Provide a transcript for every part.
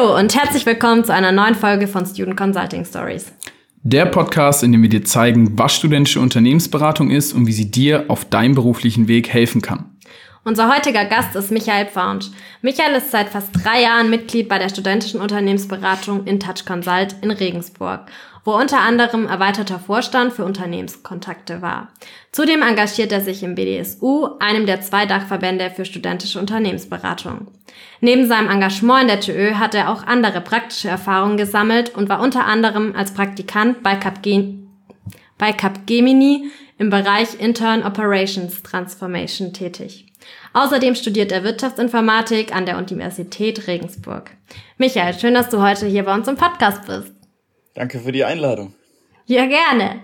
Hallo und herzlich willkommen zu einer neuen Folge von Student Consulting Stories. Der Podcast, in dem wir dir zeigen, was studentische Unternehmensberatung ist und wie sie dir auf deinem beruflichen Weg helfen kann. Unser heutiger Gast ist Michael Pfaunsch. Michael ist seit fast drei Jahren Mitglied bei der studentischen Unternehmensberatung InTouch Consult in Regensburg wo unter anderem erweiterter Vorstand für Unternehmenskontakte war. Zudem engagiert er sich im BDSU, einem der zwei Dachverbände für studentische Unternehmensberatung. Neben seinem Engagement in der TÜ hat er auch andere praktische Erfahrungen gesammelt und war unter anderem als Praktikant bei, Capgen bei Capgemini im Bereich Intern Operations Transformation tätig. Außerdem studiert er Wirtschaftsinformatik an der Universität Regensburg. Michael, schön, dass du heute hier bei uns im Podcast bist. Danke für die Einladung. Ja, gerne.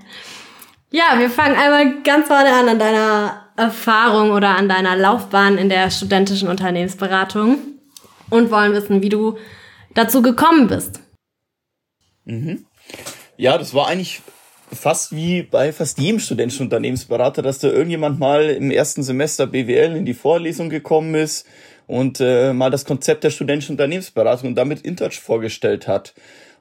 Ja, wir fangen einmal ganz vorne an an deiner Erfahrung oder an deiner Laufbahn in der studentischen Unternehmensberatung und wollen wissen, wie du dazu gekommen bist. Mhm. Ja, das war eigentlich fast wie bei fast jedem studentischen Unternehmensberater, dass da irgendjemand mal im ersten Semester BWL in die Vorlesung gekommen ist und äh, mal das Konzept der studentischen Unternehmensberatung und damit InTouch vorgestellt hat.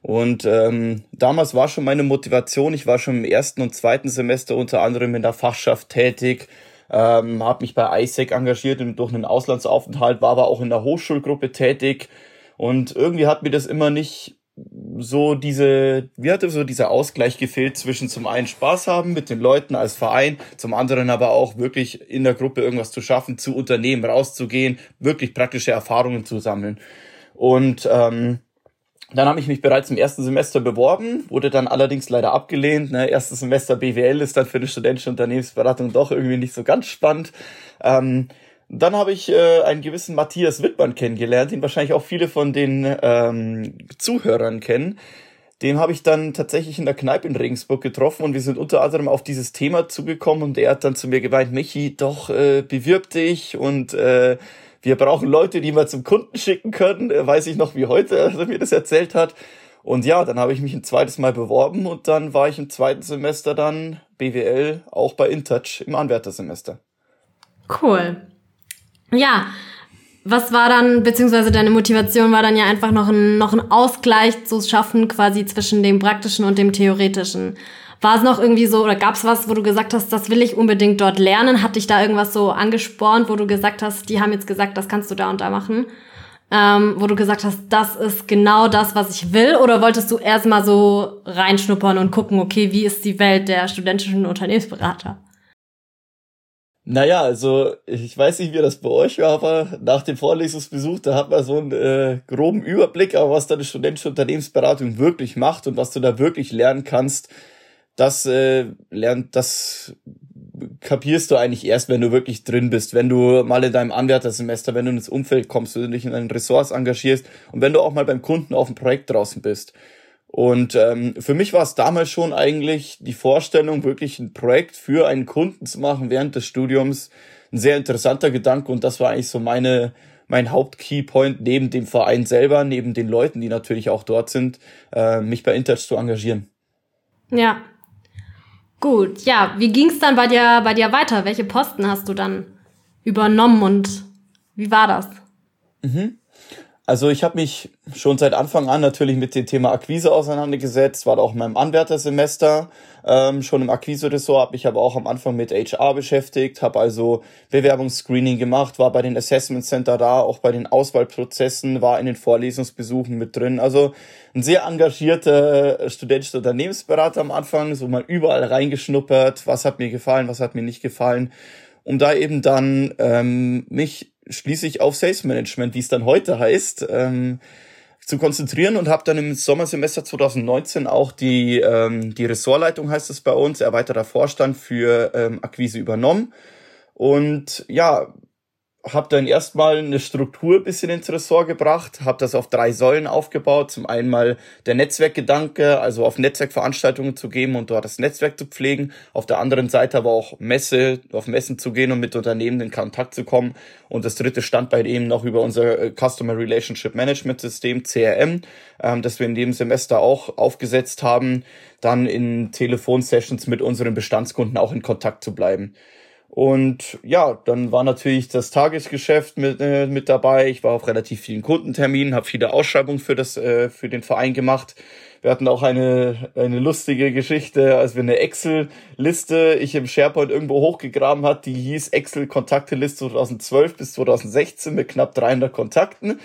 Und ähm, damals war schon meine Motivation, ich war schon im ersten und zweiten Semester unter anderem in der Fachschaft tätig, ähm, habe mich bei ISEC engagiert und durch einen Auslandsaufenthalt, war aber auch in der Hochschulgruppe tätig. Und irgendwie hat mir das immer nicht so diese, wie hatte so dieser Ausgleich gefehlt zwischen zum einen Spaß haben mit den Leuten als Verein, zum anderen aber auch wirklich in der Gruppe irgendwas zu schaffen, zu Unternehmen rauszugehen, wirklich praktische Erfahrungen zu sammeln. Und ähm, dann habe ich mich bereits im ersten Semester beworben, wurde dann allerdings leider abgelehnt. Ne? Erstes Semester BWL ist dann für die studentische Unternehmensberatung doch irgendwie nicht so ganz spannend. Ähm, dann habe ich äh, einen gewissen Matthias Wittmann kennengelernt, den wahrscheinlich auch viele von den ähm, Zuhörern kennen. Den habe ich dann tatsächlich in der Kneipe in Regensburg getroffen und wir sind unter anderem auf dieses Thema zugekommen und er hat dann zu mir gemeint, Michi, doch, äh, bewirb dich und äh, wir brauchen Leute, die wir zum Kunden schicken können. Äh, weiß ich noch wie heute, er mir das erzählt hat. Und ja, dann habe ich mich ein zweites Mal beworben und dann war ich im zweiten Semester dann BWL auch bei InTouch im Anwärtersemester. Cool. Ja, was war dann, beziehungsweise deine Motivation war dann ja einfach noch ein, noch ein Ausgleich zu schaffen, quasi zwischen dem praktischen und dem theoretischen. War es noch irgendwie so, oder gab es was, wo du gesagt hast, das will ich unbedingt dort lernen? Hat dich da irgendwas so angespornt, wo du gesagt hast, die haben jetzt gesagt, das kannst du da und da machen? Ähm, wo du gesagt hast, das ist genau das, was ich will? Oder wolltest du erstmal so reinschnuppern und gucken, okay, wie ist die Welt der studentischen Unternehmensberater? Naja, also ich weiß nicht, wie das bei euch war, aber nach dem Vorlesungsbesuch, da hat man so einen äh, groben Überblick, aber was da die studentische Unternehmensberatung wirklich macht und was du da wirklich lernen kannst, das äh, lernt, das kapierst du eigentlich erst, wenn du wirklich drin bist, wenn du mal in deinem Anwärtersemester, wenn du ins Umfeld kommst, wenn du dich in deinen Ressorts engagierst und wenn du auch mal beim Kunden auf dem Projekt draußen bist. Und ähm, für mich war es damals schon eigentlich die Vorstellung, wirklich ein Projekt für einen Kunden zu machen während des Studiums, ein sehr interessanter Gedanke und das war eigentlich so meine mein Hauptkeypoint neben dem Verein selber, neben den Leuten, die natürlich auch dort sind, äh, mich bei Intouch zu engagieren. Ja, Gut, ja, wie ging es dann bei dir, bei dir weiter? Welche Posten hast du dann übernommen und wie war das? Mhm. Also ich habe mich schon seit Anfang an natürlich mit dem Thema Akquise auseinandergesetzt, war auch in meinem Anwärtersemester ähm, schon im Akquise-Ressort, habe mich aber auch am Anfang mit HR beschäftigt, habe also Bewerbungsscreening gemacht, war bei den Assessment Center da, auch bei den Auswahlprozessen, war in den Vorlesungsbesuchen mit drin. Also ein sehr engagierter studentischer Unternehmensberater am Anfang, so mal überall reingeschnuppert, was hat mir gefallen, was hat mir nicht gefallen, um da eben dann ähm, mich schließlich auf Sales Management, wie es dann heute heißt, ähm, zu konzentrieren und habe dann im Sommersemester 2019 auch die, ähm, die Ressortleitung, heißt es bei uns, erweiterter Vorstand für ähm, Akquise übernommen. Und ja, habe dann erstmal eine Struktur bisschen ins Ressort gebracht, habe das auf drei Säulen aufgebaut. Zum einen mal der Netzwerkgedanke, also auf Netzwerkveranstaltungen zu geben und dort das Netzwerk zu pflegen. Auf der anderen Seite aber auch Messe, auf Messen zu gehen und mit Unternehmen in Kontakt zu kommen. Und das dritte stand bei eben noch über unser äh, Customer Relationship Management System, CRM, ähm, das wir in dem Semester auch aufgesetzt haben, dann in Telefonsessions mit unseren Bestandskunden auch in Kontakt zu bleiben. Und ja, dann war natürlich das Tagesgeschäft mit, äh, mit dabei. Ich war auf relativ vielen Kundenterminen, habe viele Ausschreibungen für das äh, für den Verein gemacht. Wir hatten auch eine eine lustige Geschichte, als wir eine Excel-Liste ich im SharePoint irgendwo hochgegraben hat, die hieß Excel Kontakteliste 2012 bis 2016 mit knapp 300 Kontakten.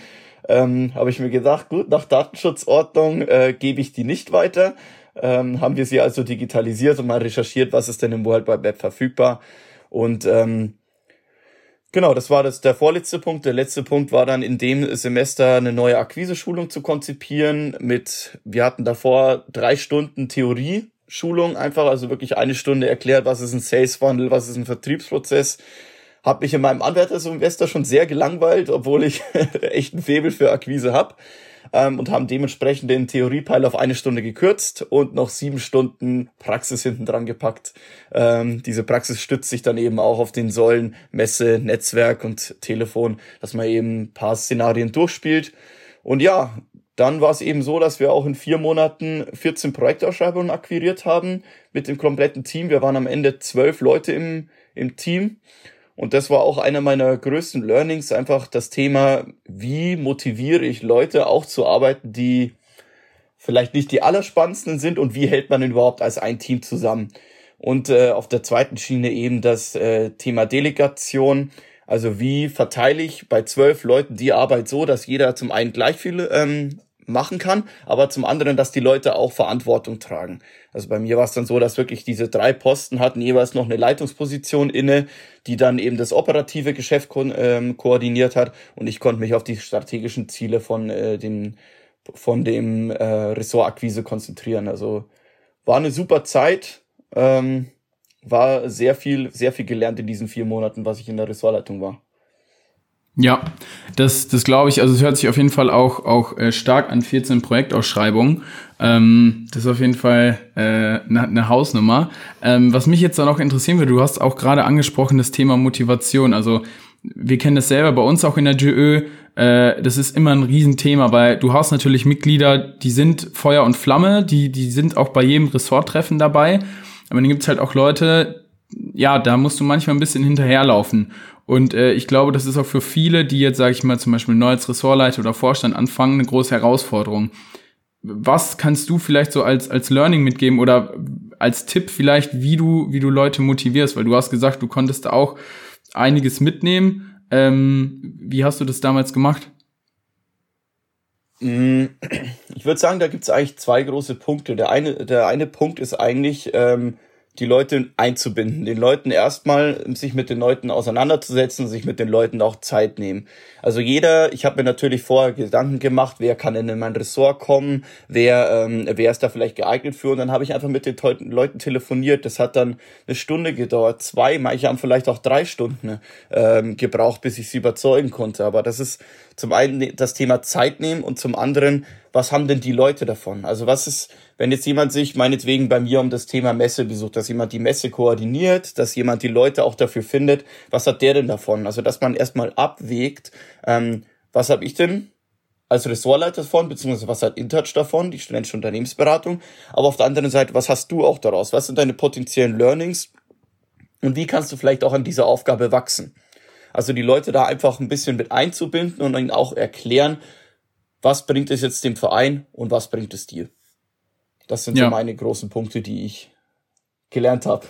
Ähm, habe ich mir gedacht, gut, nach Datenschutzordnung äh, gebe ich die nicht weiter. Ähm, haben wir sie also digitalisiert und mal recherchiert, was ist denn im World Wide Web verfügbar und ähm, genau, das war das der vorletzte Punkt. Der letzte Punkt war dann in dem Semester eine neue Akquise-Schulung zu konzipieren. Mit wir hatten davor drei Stunden Theorie. Schulung einfach, also wirklich eine Stunde erklärt, was ist ein Sales Funnel, was ist ein Vertriebsprozess. Hab mich in meinem Anwärtersemester schon sehr gelangweilt, obwohl ich echt ein Febel für Akquise hab ähm, und haben dementsprechend den Theoriepeil auf eine Stunde gekürzt und noch sieben Stunden Praxis hinten dran gepackt. Ähm, diese Praxis stützt sich dann eben auch auf den Säulen Messe, Netzwerk und Telefon, dass man eben ein paar Szenarien durchspielt. Und ja, dann war es eben so, dass wir auch in vier Monaten 14 Projektausschreibungen akquiriert haben mit dem kompletten Team. Wir waren am Ende zwölf Leute im, im Team und das war auch einer meiner größten Learnings, einfach das Thema, wie motiviere ich Leute auch zu arbeiten, die vielleicht nicht die allerspannendsten sind und wie hält man überhaupt als ein Team zusammen. Und äh, auf der zweiten Schiene eben das äh, Thema Delegation. Also wie verteile ich bei zwölf Leuten die Arbeit so, dass jeder zum einen gleich viel ähm, machen kann, aber zum anderen, dass die Leute auch Verantwortung tragen. Also bei mir war es dann so, dass wirklich diese drei Posten hatten jeweils noch eine Leitungsposition inne, die dann eben das operative Geschäft ko ähm, koordiniert hat und ich konnte mich auf die strategischen Ziele von äh, dem von dem äh, Ressort Akquise konzentrieren. Also war eine super Zeit, ähm, war sehr viel sehr viel gelernt in diesen vier Monaten, was ich in der Ressortleitung war. Ja, das, das glaube ich. Also es hört sich auf jeden Fall auch, auch äh, stark an 14 Projektausschreibungen. Ähm, das ist auf jeden Fall eine äh, ne, ne Hausnummer. Ähm, was mich jetzt da noch interessieren würde, du hast auch gerade angesprochen das Thema Motivation. Also wir kennen das selber bei uns auch in der GÖ. Äh, das ist immer ein Riesenthema, weil du hast natürlich Mitglieder, die sind Feuer und Flamme, die, die sind auch bei jedem Ressorttreffen dabei. Aber dann gibt's halt auch Leute, ja, da musst du manchmal ein bisschen hinterherlaufen. Und äh, ich glaube, das ist auch für viele, die jetzt, sage ich mal, zum Beispiel neu als Ressortleiter oder Vorstand anfangen, eine große Herausforderung. Was kannst du vielleicht so als, als Learning mitgeben oder als Tipp vielleicht, wie du, wie du Leute motivierst? Weil du hast gesagt, du konntest da auch einiges mitnehmen. Ähm, wie hast du das damals gemacht? Mm, ich würde sagen, da gibt es eigentlich zwei große Punkte. Der eine, der eine Punkt ist eigentlich, ähm, die Leute einzubinden, den Leuten erstmal sich mit den Leuten auseinanderzusetzen, sich mit den Leuten auch Zeit nehmen. Also jeder, ich habe mir natürlich vorher Gedanken gemacht, wer kann denn in mein Ressort kommen, wer ähm, wer ist da vielleicht geeignet für und dann habe ich einfach mit den Leuten telefoniert. Das hat dann eine Stunde gedauert, zwei, manche haben vielleicht auch drei Stunden ähm, gebraucht, bis ich sie überzeugen konnte. Aber das ist zum einen das Thema Zeit nehmen und zum anderen, was haben denn die Leute davon? Also was ist wenn jetzt jemand sich meinetwegen bei mir um das Thema Messe besucht, dass jemand die Messe koordiniert, dass jemand die Leute auch dafür findet, was hat der denn davon? Also dass man erstmal abwägt, ähm, was habe ich denn als Ressortleiter davon, beziehungsweise was hat InTouch davon, die studentische Unternehmensberatung, aber auf der anderen Seite, was hast du auch daraus? Was sind deine potenziellen Learnings und wie kannst du vielleicht auch an dieser Aufgabe wachsen? Also die Leute da einfach ein bisschen mit einzubinden und ihnen auch erklären, was bringt es jetzt dem Verein und was bringt es dir. Das sind ja. so meine großen Punkte, die ich gelernt habe.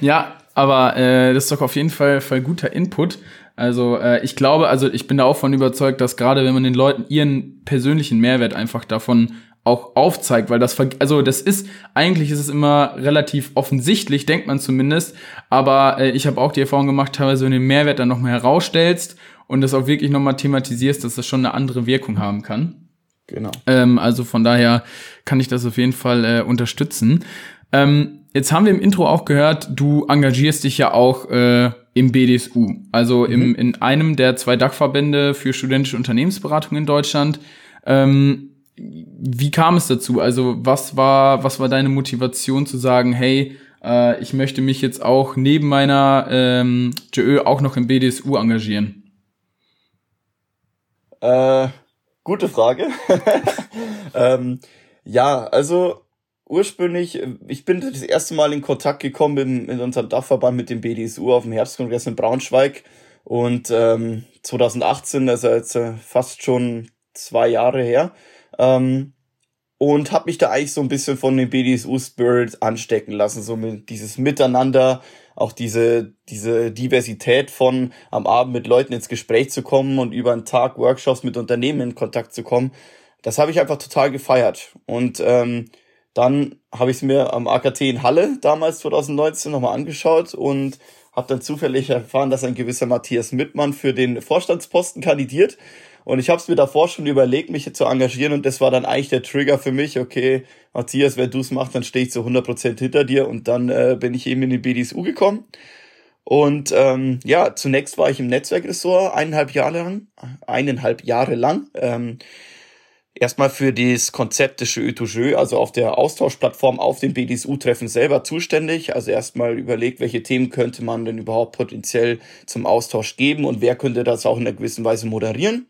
Ja, aber äh, das ist doch auf jeden Fall, Fall guter Input. Also äh, ich glaube, also ich bin da auch von überzeugt, dass gerade wenn man den Leuten ihren persönlichen Mehrwert einfach davon auch aufzeigt, weil das also das ist eigentlich ist es immer relativ offensichtlich, denkt man zumindest, aber äh, ich habe auch die Erfahrung gemacht, teilweise wenn du den Mehrwert dann noch mal herausstellst und das auch wirklich noch mal thematisierst, dass das schon eine andere Wirkung haben kann. Genau. Ähm, also von daher kann ich das auf jeden Fall äh, unterstützen. Ähm, jetzt haben wir im Intro auch gehört, du engagierst dich ja auch äh, im BDSU, also mhm. im, in einem der zwei Dachverbände für studentische Unternehmensberatung in Deutschland. Ähm, wie kam es dazu? Also was war, was war deine Motivation zu sagen, hey, äh, ich möchte mich jetzt auch neben meiner ähm, JÖ auch noch im BDSU engagieren? Äh, Gute Frage. ähm, ja, also ursprünglich, ich bin das erste Mal in Kontakt gekommen in, in unserem Dachverband mit dem BDSU auf dem Herbstkongress in Braunschweig und ähm, 2018, also jetzt äh, fast schon zwei Jahre her, ähm, und habe mich da eigentlich so ein bisschen von dem BDSU Spirit anstecken lassen, so mit dieses Miteinander, auch diese diese Diversität von am Abend mit Leuten ins Gespräch zu kommen und über einen Tag Workshops mit Unternehmen in Kontakt zu kommen. Das habe ich einfach total gefeiert und ähm, dann habe ich es mir am AKT in Halle damals 2019 nochmal angeschaut und habe dann zufällig erfahren, dass ein gewisser Matthias Mittmann für den Vorstandsposten kandidiert und ich habe es mir davor schon überlegt, mich zu engagieren und das war dann eigentlich der Trigger für mich, okay, Matthias, wenn du es machst, dann stehe ich zu 100% hinter dir und dann äh, bin ich eben in die BDSU gekommen. Und ähm, ja, zunächst war ich im Netzwerkressort eineinhalb Jahre lang, eineinhalb Jahre lang. Ähm, erstmal für das Konzept des also auf der Austauschplattform auf dem BDSU-Treffen selber zuständig. Also erstmal überlegt, welche Themen könnte man denn überhaupt potenziell zum Austausch geben und wer könnte das auch in einer gewissen Weise moderieren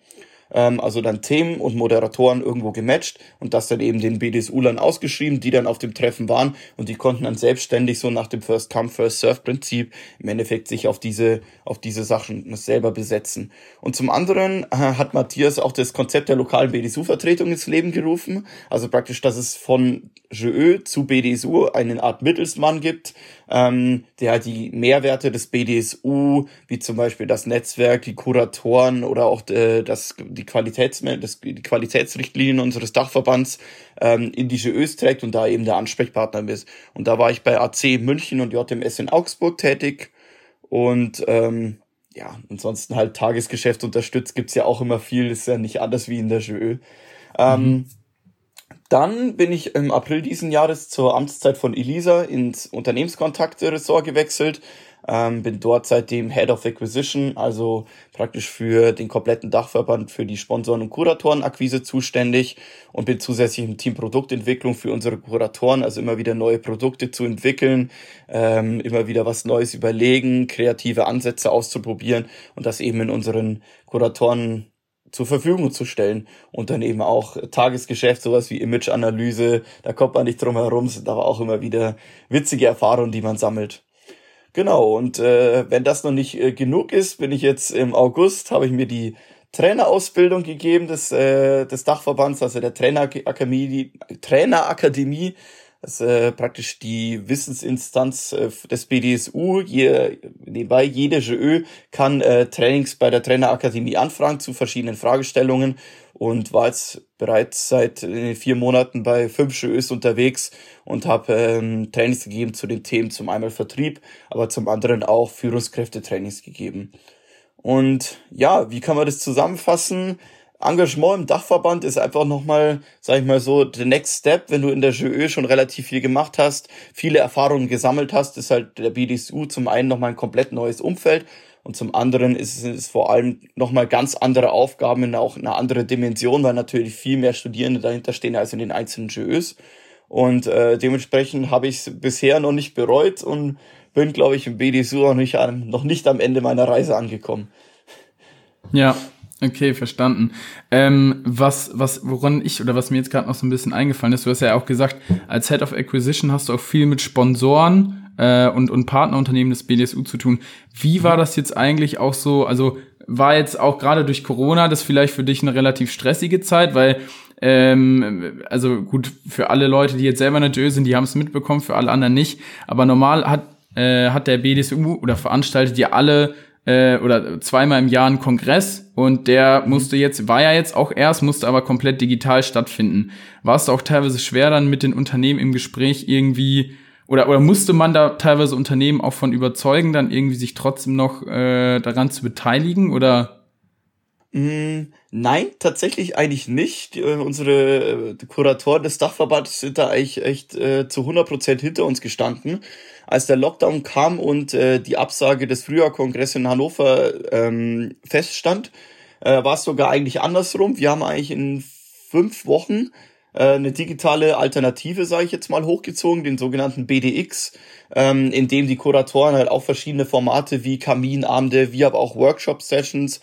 ähm, also dann Themen und Moderatoren irgendwo gematcht und das dann eben den BDSU-Lern ausgeschrieben, die dann auf dem Treffen waren und die konnten dann selbstständig so nach dem First Come, First Serve Prinzip im Endeffekt sich auf diese, auf diese Sachen selber besetzen. Und zum anderen äh, hat Matthias auch das Konzept der lokalen BDSU-Vertretung ins Leben gerufen, also praktisch, dass es von JÖ zu BDSU eine Art Mittelsmann gibt, ähm, der die Mehrwerte des BDSU, wie zum Beispiel das Netzwerk, die Kuratoren oder auch äh, das, die, Qualitäts das, die Qualitätsrichtlinien unseres Dachverbands ähm, in die JÖs trägt und da eben der Ansprechpartner ist. Und da war ich bei AC München und JMS in Augsburg tätig und ähm, ja, ansonsten halt Tagesgeschäft unterstützt, gibt's ja auch immer viel, ist ja nicht anders wie in der JÖ. Ähm, mhm. Dann bin ich im April diesen Jahres zur Amtszeit von Elisa ins Unternehmenskontakte-Ressort gewechselt. Ähm, bin dort seitdem Head of Acquisition, also praktisch für den kompletten Dachverband für die Sponsoren- und Kuratorenakquise zuständig und bin zusätzlich im Team Produktentwicklung für unsere Kuratoren, also immer wieder neue Produkte zu entwickeln, ähm, immer wieder was Neues überlegen, kreative Ansätze auszuprobieren und das eben in unseren Kuratoren zur Verfügung zu stellen und dann eben auch Tagesgeschäft, sowas wie Imageanalyse, da kommt man nicht drum herum, sind aber auch immer wieder witzige Erfahrungen, die man sammelt. Genau, und äh, wenn das noch nicht äh, genug ist, bin ich jetzt im August, habe ich mir die Trainerausbildung gegeben des, äh, des Dachverbands, also der Trainerakademie, Trainerakademie das ist äh, praktisch die Wissensinstanz äh, des BDSU. Je, nebenbei, jede JÖ kann äh, Trainings bei der Trainerakademie anfragen zu verschiedenen Fragestellungen und war jetzt bereits seit äh, vier Monaten bei fünf JÖs unterwegs und habe ähm, Trainings gegeben zu den Themen zum einmal Vertrieb, aber zum anderen auch Führungskräftetrainings gegeben. Und ja, wie kann man das zusammenfassen? Engagement im Dachverband ist einfach nochmal, sag ich mal so, the next step, wenn du in der JÖ schon relativ viel gemacht hast, viele Erfahrungen gesammelt hast, ist halt der BDSU zum einen nochmal ein komplett neues Umfeld und zum anderen ist es vor allem nochmal ganz andere Aufgaben in auch eine andere Dimension, weil natürlich viel mehr Studierende dahinter stehen als in den einzelnen JÖs. Und äh, dementsprechend habe ich es bisher noch nicht bereut und bin, glaube ich, im BDSU noch nicht, am, noch nicht am Ende meiner Reise angekommen. Ja, Okay, verstanden. Ähm, was, was, woran ich oder was mir jetzt gerade noch so ein bisschen eingefallen ist, du hast ja auch gesagt, als Head of Acquisition hast du auch viel mit Sponsoren äh, und, und Partnerunternehmen des BDSU zu tun. Wie war das jetzt eigentlich auch so? Also war jetzt auch gerade durch Corona das vielleicht für dich eine relativ stressige Zeit, weil ähm, also gut, für alle Leute, die jetzt selber in Jö sind, die haben es mitbekommen, für alle anderen nicht. Aber normal hat, äh, hat der BDSU oder veranstaltet ja alle äh, oder zweimal im Jahr einen Kongress und der mhm. musste jetzt, war ja jetzt auch erst, musste aber komplett digital stattfinden. War es auch teilweise schwer dann mit den Unternehmen im Gespräch irgendwie oder, oder musste man da teilweise Unternehmen auch von überzeugen, dann irgendwie sich trotzdem noch äh, daran zu beteiligen oder? Mm, nein, tatsächlich eigentlich nicht. Äh, unsere äh, Kuratoren des Dachverbandes sind da eigentlich echt äh, zu 100 Prozent hinter uns gestanden als der Lockdown kam und äh, die Absage des Frühjahrkongresses in Hannover ähm, feststand, äh, war es sogar eigentlich andersrum. Wir haben eigentlich in fünf Wochen äh, eine digitale Alternative, sage ich jetzt mal, hochgezogen, den sogenannten BDX, ähm, in dem die Kuratoren halt auch verschiedene Formate wie Kaminabende, wie aber auch Workshop-Sessions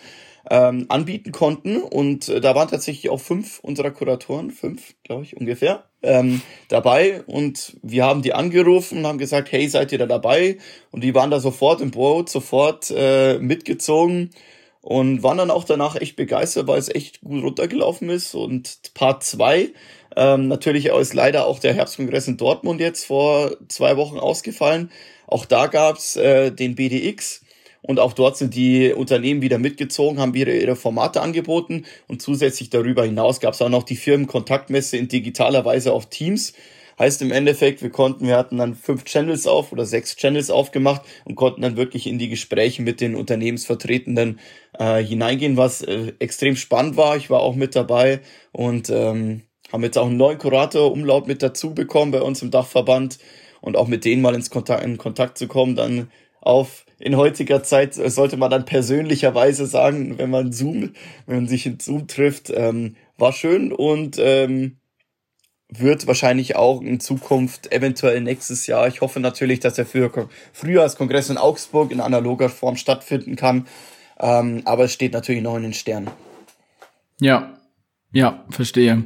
ähm, anbieten konnten. Und äh, da waren tatsächlich auch fünf unserer Kuratoren, fünf, glaube ich, ungefähr, ähm, dabei. Und wir haben die angerufen und haben gesagt, hey, seid ihr da dabei? Und die waren da sofort im Boot, sofort äh, mitgezogen und waren dann auch danach echt begeistert, weil es echt gut runtergelaufen ist. Und Part zwei ähm, natürlich ist leider auch der Herbstkongress in Dortmund jetzt vor zwei Wochen ausgefallen. Auch da gab's äh, den BDX und auch dort sind die Unternehmen wieder mitgezogen, haben wieder ihre Formate angeboten und zusätzlich darüber hinaus gab es auch noch die Firmenkontaktmesse in digitaler Weise auf Teams. Heißt im Endeffekt, wir konnten, wir hatten dann fünf Channels auf oder sechs Channels aufgemacht und konnten dann wirklich in die Gespräche mit den Unternehmensvertretenden äh, hineingehen, was äh, extrem spannend war. Ich war auch mit dabei und ähm, haben jetzt auch einen neuen Kurator Umlaut mit dazu bekommen bei uns im Dachverband und auch mit denen mal ins Kontakt, in Kontakt zu kommen, dann auf in heutiger Zeit sollte man dann persönlicherweise sagen, wenn man Zoom, wenn man sich in Zoom trifft, ähm, war schön und ähm, wird wahrscheinlich auch in Zukunft eventuell nächstes Jahr. Ich hoffe natürlich, dass er für Frühjahrskongress in Augsburg in analoger Form stattfinden kann. Ähm, aber es steht natürlich noch in den Sternen. Ja, ja, verstehe.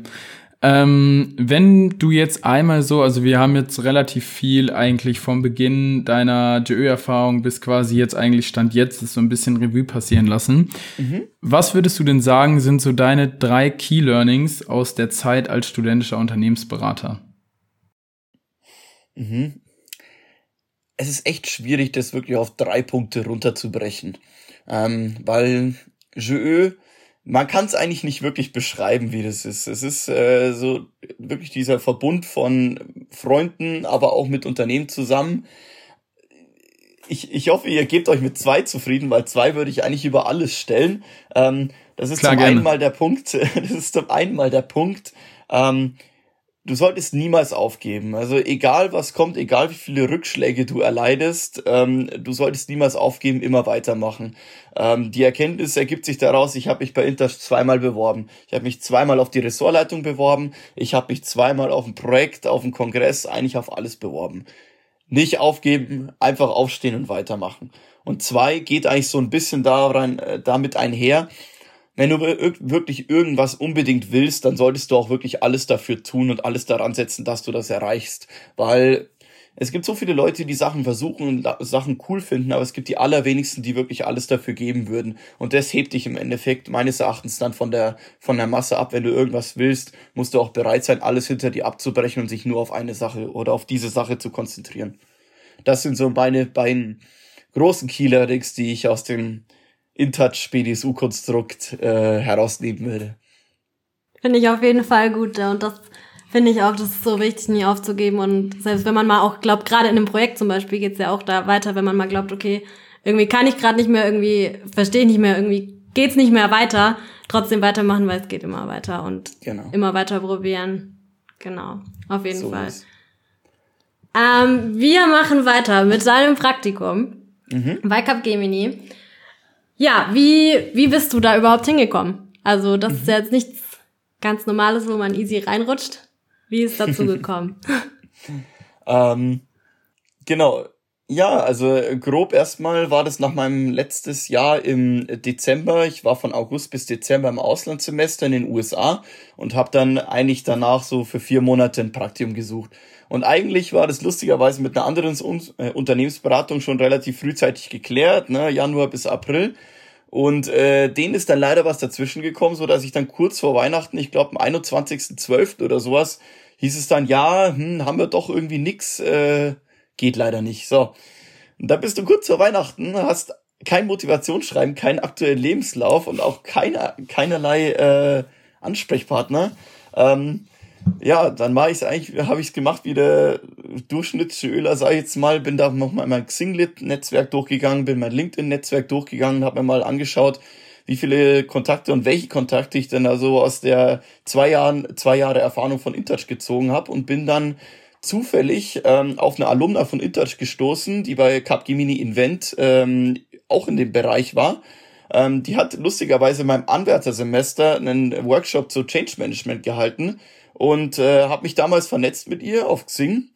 Ähm, wenn du jetzt einmal so, also wir haben jetzt relativ viel eigentlich vom Beginn deiner JÖ-Erfahrung bis quasi jetzt eigentlich Stand jetzt, ist so ein bisschen Revue passieren lassen. Mhm. Was würdest du denn sagen, sind so deine drei Key Learnings aus der Zeit als studentischer Unternehmensberater? Mhm. Es ist echt schwierig, das wirklich auf drei Punkte runterzubrechen, ähm, weil JÖ man kann es eigentlich nicht wirklich beschreiben, wie das ist. Es ist äh, so wirklich dieser Verbund von Freunden, aber auch mit Unternehmen zusammen. Ich, ich hoffe, ihr gebt euch mit zwei zufrieden, weil zwei würde ich eigentlich über alles stellen. Ähm, das ist Klar, zum gerne. einen mal der Punkt, das ist zum einen mal der Punkt, ähm, du solltest niemals aufgeben. Also egal was kommt, egal wie viele Rückschläge du erleidest, ähm, du solltest niemals aufgeben, immer weitermachen. Ähm, die Erkenntnis ergibt sich daraus, ich habe mich bei Inter zweimal beworben. Ich habe mich zweimal auf die Ressortleitung beworben. Ich habe mich zweimal auf ein Projekt, auf einen Kongress, eigentlich auf alles beworben. Nicht aufgeben, einfach aufstehen und weitermachen. Und zwei geht eigentlich so ein bisschen daran, äh, damit einher, wenn du wirklich irgendwas unbedingt willst, dann solltest du auch wirklich alles dafür tun und alles daran setzen, dass du das erreichst. Weil es gibt so viele Leute, die Sachen versuchen und Sachen cool finden, aber es gibt die allerwenigsten, die wirklich alles dafür geben würden. Und das hebt dich im Endeffekt meines Erachtens dann von der, von der Masse ab. Wenn du irgendwas willst, musst du auch bereit sein, alles hinter dir abzubrechen und sich nur auf eine Sache oder auf diese Sache zu konzentrieren. Das sind so meine beiden großen Killer Rigs, die ich aus dem InTouch BDSU-Konstrukt äh, herausnehmen würde. Finde ich auf jeden Fall gut. Und das finde ich auch, das ist so wichtig, nie aufzugeben. Und selbst wenn man mal auch glaubt, gerade in einem Projekt zum Beispiel geht's ja auch da weiter, wenn man mal glaubt, okay, irgendwie kann ich gerade nicht mehr, irgendwie verstehe ich nicht mehr, irgendwie geht's nicht mehr weiter, trotzdem weitermachen, weil es geht immer weiter und genau. immer weiter probieren. Genau, auf jeden so Fall. Ähm, wir machen weiter mit seinem Praktikum mhm. bei Capgemini. Ja, wie, wie bist du da überhaupt hingekommen? Also, das mhm. ist ja jetzt nichts ganz Normales, wo man easy reinrutscht. Wie ist dazu gekommen? ähm, genau. Ja, also grob erstmal war das nach meinem letztes Jahr im Dezember. Ich war von August bis Dezember im Auslandssemester in den USA und habe dann eigentlich danach so für vier Monate ein Praktikum gesucht. Und eigentlich war das lustigerweise mit einer anderen äh, Unternehmensberatung schon relativ frühzeitig geklärt, ne, Januar bis April. Und äh, denen ist dann leider was dazwischen gekommen, so dass ich dann kurz vor Weihnachten, ich glaube am 21.12. oder sowas, hieß es dann, ja, hm, haben wir doch irgendwie nix, äh, geht leider nicht. So. Und da bist du kurz vor Weihnachten, hast kein Motivationsschreiben, keinen aktuellen Lebenslauf und auch keine, keinerlei äh, Ansprechpartner. Ähm, ja, dann war ich eigentlich, habe ich es gemacht wie der durchschnittliche Öler, sag ich jetzt mal, bin da nochmal mein Xinglit-Netzwerk durchgegangen, bin mein LinkedIn-Netzwerk durchgegangen, habe mir mal angeschaut, wie viele Kontakte und welche Kontakte ich denn da so aus der zwei Jahren, zwei Jahre Erfahrung von InTouch gezogen habe und bin dann zufällig ähm, auf eine Alumna von InTouch gestoßen, die bei Capgemini Invent ähm, auch in dem Bereich war. Ähm, die hat lustigerweise in meinem Anwärtersemester einen Workshop zu Change Management gehalten und äh, habe mich damals vernetzt mit ihr auf Xing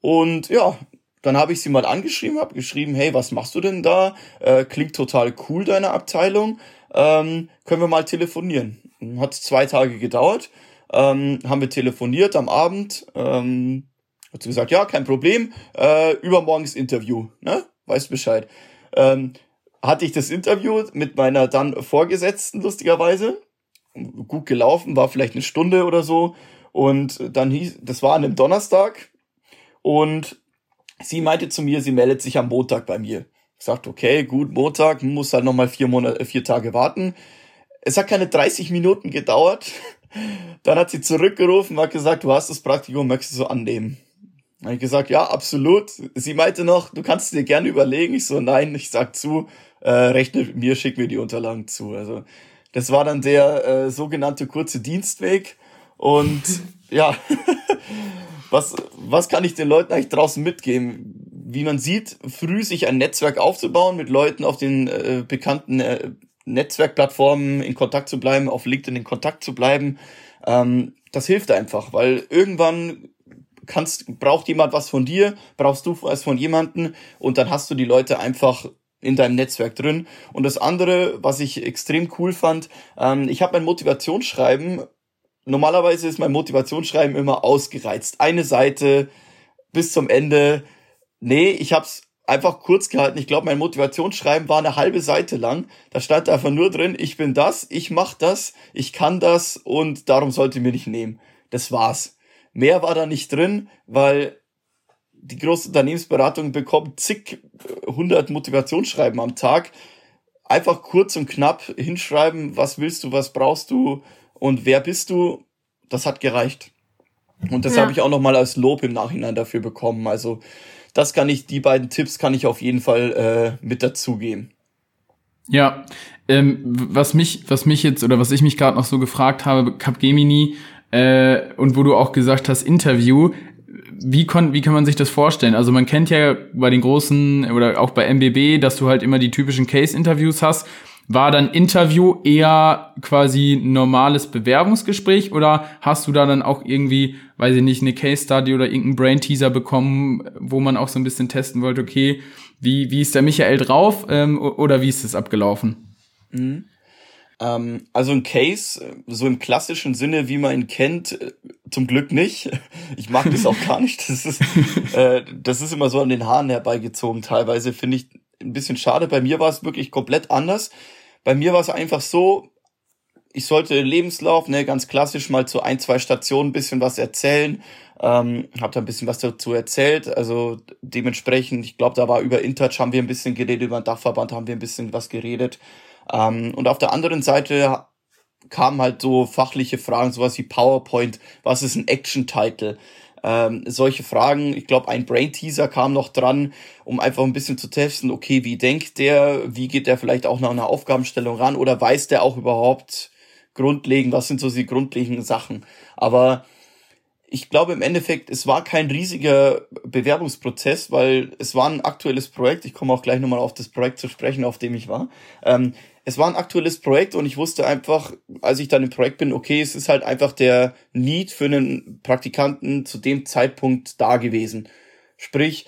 und ja, dann habe ich sie mal angeschrieben, habe geschrieben, hey, was machst du denn da? Äh, klingt total cool, deine Abteilung. Ähm, können wir mal telefonieren? Hat zwei Tage gedauert. Ähm, haben wir telefoniert am Abend. Ähm, hat sie gesagt, ja, kein Problem. Äh, übermorgens Interview, ne? Weißt Bescheid. Ähm, hatte ich das Interview mit meiner dann Vorgesetzten, lustigerweise. Gut gelaufen, war vielleicht eine Stunde oder so. Und dann hieß, das war an einem Donnerstag. Und sie meinte zu mir, sie meldet sich am Montag bei mir. Ich sagte, okay, gut, Montag, muss halt nochmal vier Monate, vier Tage warten. Es hat keine 30 Minuten gedauert. Dann hat sie zurückgerufen, hat gesagt, du hast das Praktikum, möchtest du annehmen? Habe ich gesagt, ja, absolut. Sie meinte noch, du kannst dir gerne überlegen. Ich so, nein, ich sag zu, äh, rechne mir, schick mir die Unterlagen zu. Also das war dann der äh, sogenannte kurze Dienstweg. Und ja, was, was kann ich den Leuten eigentlich draußen mitgeben? Wie man sieht, früh sich ein Netzwerk aufzubauen, mit Leuten auf den äh, bekannten äh, Netzwerkplattformen in Kontakt zu bleiben, auf LinkedIn in Kontakt zu bleiben, ähm, das hilft einfach, weil irgendwann kannst, braucht jemand was von dir, brauchst du was von jemanden und dann hast du die Leute einfach in deinem Netzwerk drin. Und das andere, was ich extrem cool fand, ähm, ich habe mein Motivationsschreiben, normalerweise ist mein Motivationsschreiben immer ausgereizt. Eine Seite bis zum Ende. Nee, ich habe es einfach kurz gehalten. Ich glaube, mein Motivationsschreiben war eine halbe Seite lang. Da stand einfach nur drin, ich bin das, ich mach das, ich kann das und darum sollte mir nicht nehmen. Das war's. Mehr war da nicht drin, weil die große Unternehmensberatung bekommt zig äh, hundert Motivationsschreiben am Tag. Einfach kurz und knapp hinschreiben, was willst du, was brauchst du und wer bist du. Das hat gereicht. Und das ja. habe ich auch noch mal als Lob im Nachhinein dafür bekommen. Also das kann ich, die beiden Tipps kann ich auf jeden Fall äh, mit dazugeben. Ja, ähm, was mich, was mich jetzt oder was ich mich gerade noch so gefragt habe, Capgemini äh, und wo du auch gesagt hast Interview, wie, kon, wie kann man sich das vorstellen? Also man kennt ja bei den großen oder auch bei MBB, dass du halt immer die typischen Case-Interviews hast. War dann Interview eher quasi normales Bewerbungsgespräch oder hast du da dann auch irgendwie, weiß ich nicht, eine Case Study oder irgendeinen Brain Teaser bekommen, wo man auch so ein bisschen testen wollte, okay, wie, wie ist der Michael drauf ähm, oder wie ist es abgelaufen? Mhm. Ähm, also ein Case, so im klassischen Sinne, wie man ihn kennt, äh, zum Glück nicht. Ich mag das auch gar nicht. Das ist, äh, das ist immer so an den Haaren herbeigezogen. Teilweise finde ich ein bisschen schade. Bei mir war es wirklich komplett anders. Bei mir war es einfach so, ich sollte Lebenslauf, ne, ganz klassisch mal zu ein, zwei Stationen ein bisschen was erzählen. Ähm, habe da ein bisschen was dazu erzählt. Also dementsprechend, ich glaube, da war über InTouch haben wir ein bisschen geredet, über den Dachverband haben wir ein bisschen was geredet. Ähm, und auf der anderen Seite kamen halt so fachliche Fragen, sowas wie PowerPoint, was ist ein Action-Title? Ähm, solche Fragen, ich glaube, ein Brain-Teaser kam noch dran, um einfach ein bisschen zu testen, okay, wie denkt der, wie geht der vielleicht auch nach einer Aufgabenstellung ran oder weiß der auch überhaupt grundlegend, was sind so die grundlegenden Sachen. Aber ich glaube im Endeffekt, es war kein riesiger Bewerbungsprozess, weil es war ein aktuelles Projekt. Ich komme auch gleich nochmal auf das Projekt zu sprechen, auf dem ich war. Ähm, es war ein aktuelles Projekt und ich wusste einfach, als ich dann im Projekt bin, okay, es ist halt einfach der Need für einen Praktikanten zu dem Zeitpunkt da gewesen. Sprich,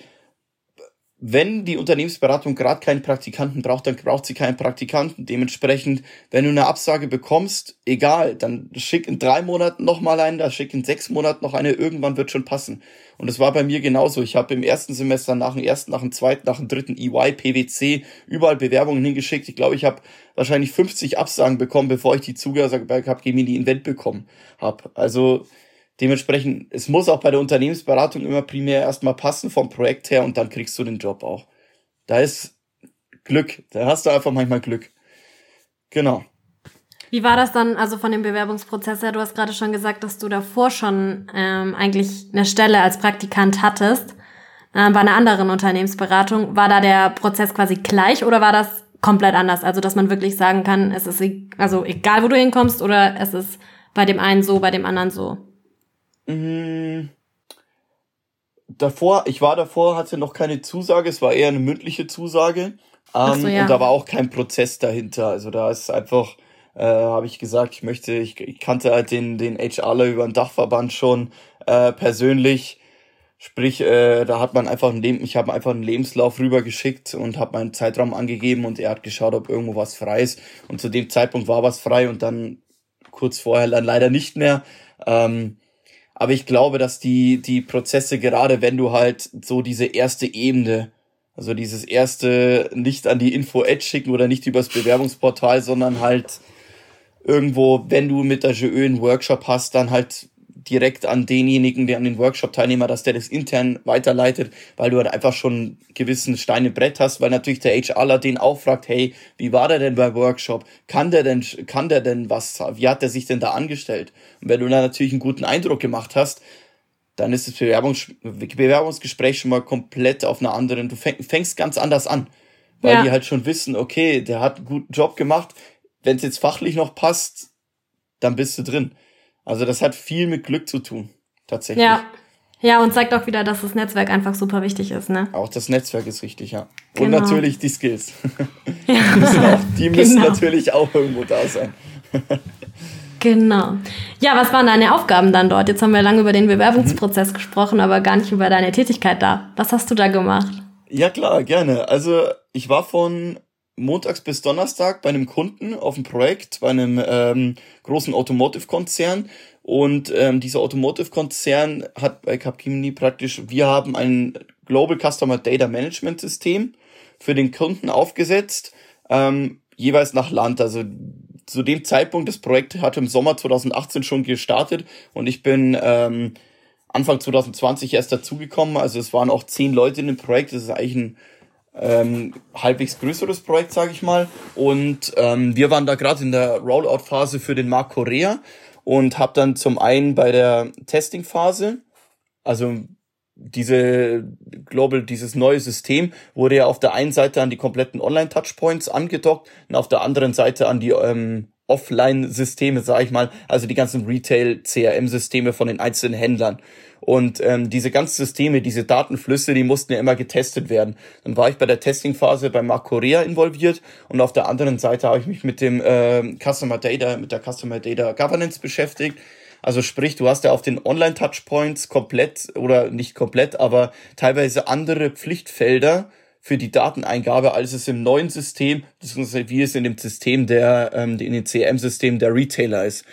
wenn die Unternehmensberatung gerade keinen Praktikanten braucht, dann braucht sie keinen Praktikanten. Dementsprechend, wenn du eine Absage bekommst, egal, dann schick in drei Monaten nochmal einen, da schick in sechs Monaten noch eine, irgendwann wird schon passen. Und das war bei mir genauso. Ich habe im ersten Semester nach dem ersten, nach dem zweiten, nach dem dritten EY, PwC überall Bewerbungen hingeschickt. Ich glaube, ich habe wahrscheinlich 50 Absagen bekommen, bevor ich die Zugesage bei Capgemini Invent bekommen habe. Also Dementsprechend, es muss auch bei der Unternehmensberatung immer primär erstmal passen vom Projekt her und dann kriegst du den Job auch. Da ist Glück. Da hast du einfach manchmal Glück. Genau. Wie war das dann, also von dem Bewerbungsprozess her? Du hast gerade schon gesagt, dass du davor schon ähm, eigentlich eine Stelle als Praktikant hattest äh, bei einer anderen Unternehmensberatung. War da der Prozess quasi gleich oder war das komplett anders? Also, dass man wirklich sagen kann, es ist e-, also egal, wo du hinkommst oder es ist bei dem einen so, bei dem anderen so? Mh, davor, ich war davor, hatte noch keine Zusage, es war eher eine mündliche Zusage. Ähm, so, ja. Und da war auch kein Prozess dahinter. Also da ist einfach, äh, habe ich gesagt, ich möchte, ich, ich kannte halt den, den HRler über den Dachverband schon äh, persönlich. Sprich, äh, da hat man einfach ein Leben, ich habe einfach einen Lebenslauf rübergeschickt und habe meinen Zeitraum angegeben und er hat geschaut, ob irgendwo was frei ist. Und zu dem Zeitpunkt war was frei und dann kurz vorher dann leider nicht mehr. Ähm, aber ich glaube, dass die, die Prozesse, gerade wenn du halt so diese erste Ebene, also dieses erste nicht an die Info-Ad schicken oder nicht übers Bewerbungsportal, sondern halt irgendwo, wenn du mit der GÖ einen Workshop hast, dann halt direkt an denjenigen, der an den Workshop-Teilnehmer, dass der das intern weiterleitet, weil du halt einfach schon gewissen Steine Brett hast, weil natürlich der HRler den auch fragt, hey, wie war der denn beim Workshop? Kann der denn, kann der denn was, wie hat der sich denn da angestellt? Und wenn du da natürlich einen guten Eindruck gemacht hast, dann ist das Bewerbungs Bewerbungsgespräch schon mal komplett auf einer anderen, du fängst ganz anders an, weil ja. die halt schon wissen, okay, der hat einen guten Job gemacht, wenn es jetzt fachlich noch passt, dann bist du drin. Also das hat viel mit Glück zu tun, tatsächlich. Ja. Ja, und zeigt auch wieder, dass das Netzwerk einfach super wichtig ist, ne? Auch das Netzwerk ist wichtig, ja. Genau. Und natürlich die Skills. Ja. die müssen, auch, die müssen genau. natürlich auch irgendwo da sein. genau. Ja, was waren deine Aufgaben dann dort? Jetzt haben wir lange über den Bewerbungsprozess mhm. gesprochen, aber gar nicht über deine Tätigkeit da. Was hast du da gemacht? Ja, klar, gerne. Also ich war von montags bis Donnerstag bei einem Kunden auf dem Projekt, bei einem ähm, großen Automotive-Konzern. Und ähm, dieser Automotive-Konzern hat bei Capgemini praktisch, wir haben ein Global Customer Data Management System für den Kunden aufgesetzt, ähm, jeweils nach Land. Also zu dem Zeitpunkt, das Projekt hat im Sommer 2018 schon gestartet und ich bin ähm, Anfang 2020 erst dazugekommen. Also es waren auch zehn Leute in dem Projekt. Das ist eigentlich ein ähm, halbwegs größeres Projekt, sage ich mal. Und ähm, wir waren da gerade in der Rollout-Phase für den Markt Korea und habe dann zum einen bei der Testing-Phase, also diese Global, dieses neue System wurde ja auf der einen Seite an die kompletten Online-Touchpoints angedockt und auf der anderen Seite an die ähm, Offline-Systeme, sage ich mal, also die ganzen Retail-CRM-Systeme von den einzelnen Händlern. Und ähm, diese ganzen Systeme, diese Datenflüsse, die mussten ja immer getestet werden. Dann war ich bei der Testingphase bei Mark Korea involviert und auf der anderen Seite habe ich mich mit dem äh, Customer Data, mit der Customer Data Governance beschäftigt. Also sprich, du hast ja auf den Online-Touchpoints komplett oder nicht komplett, aber teilweise andere Pflichtfelder für die Dateneingabe, als es im neuen System, beziehungsweise wie es in dem System der, ähm, in den CM-System der Retailer ist.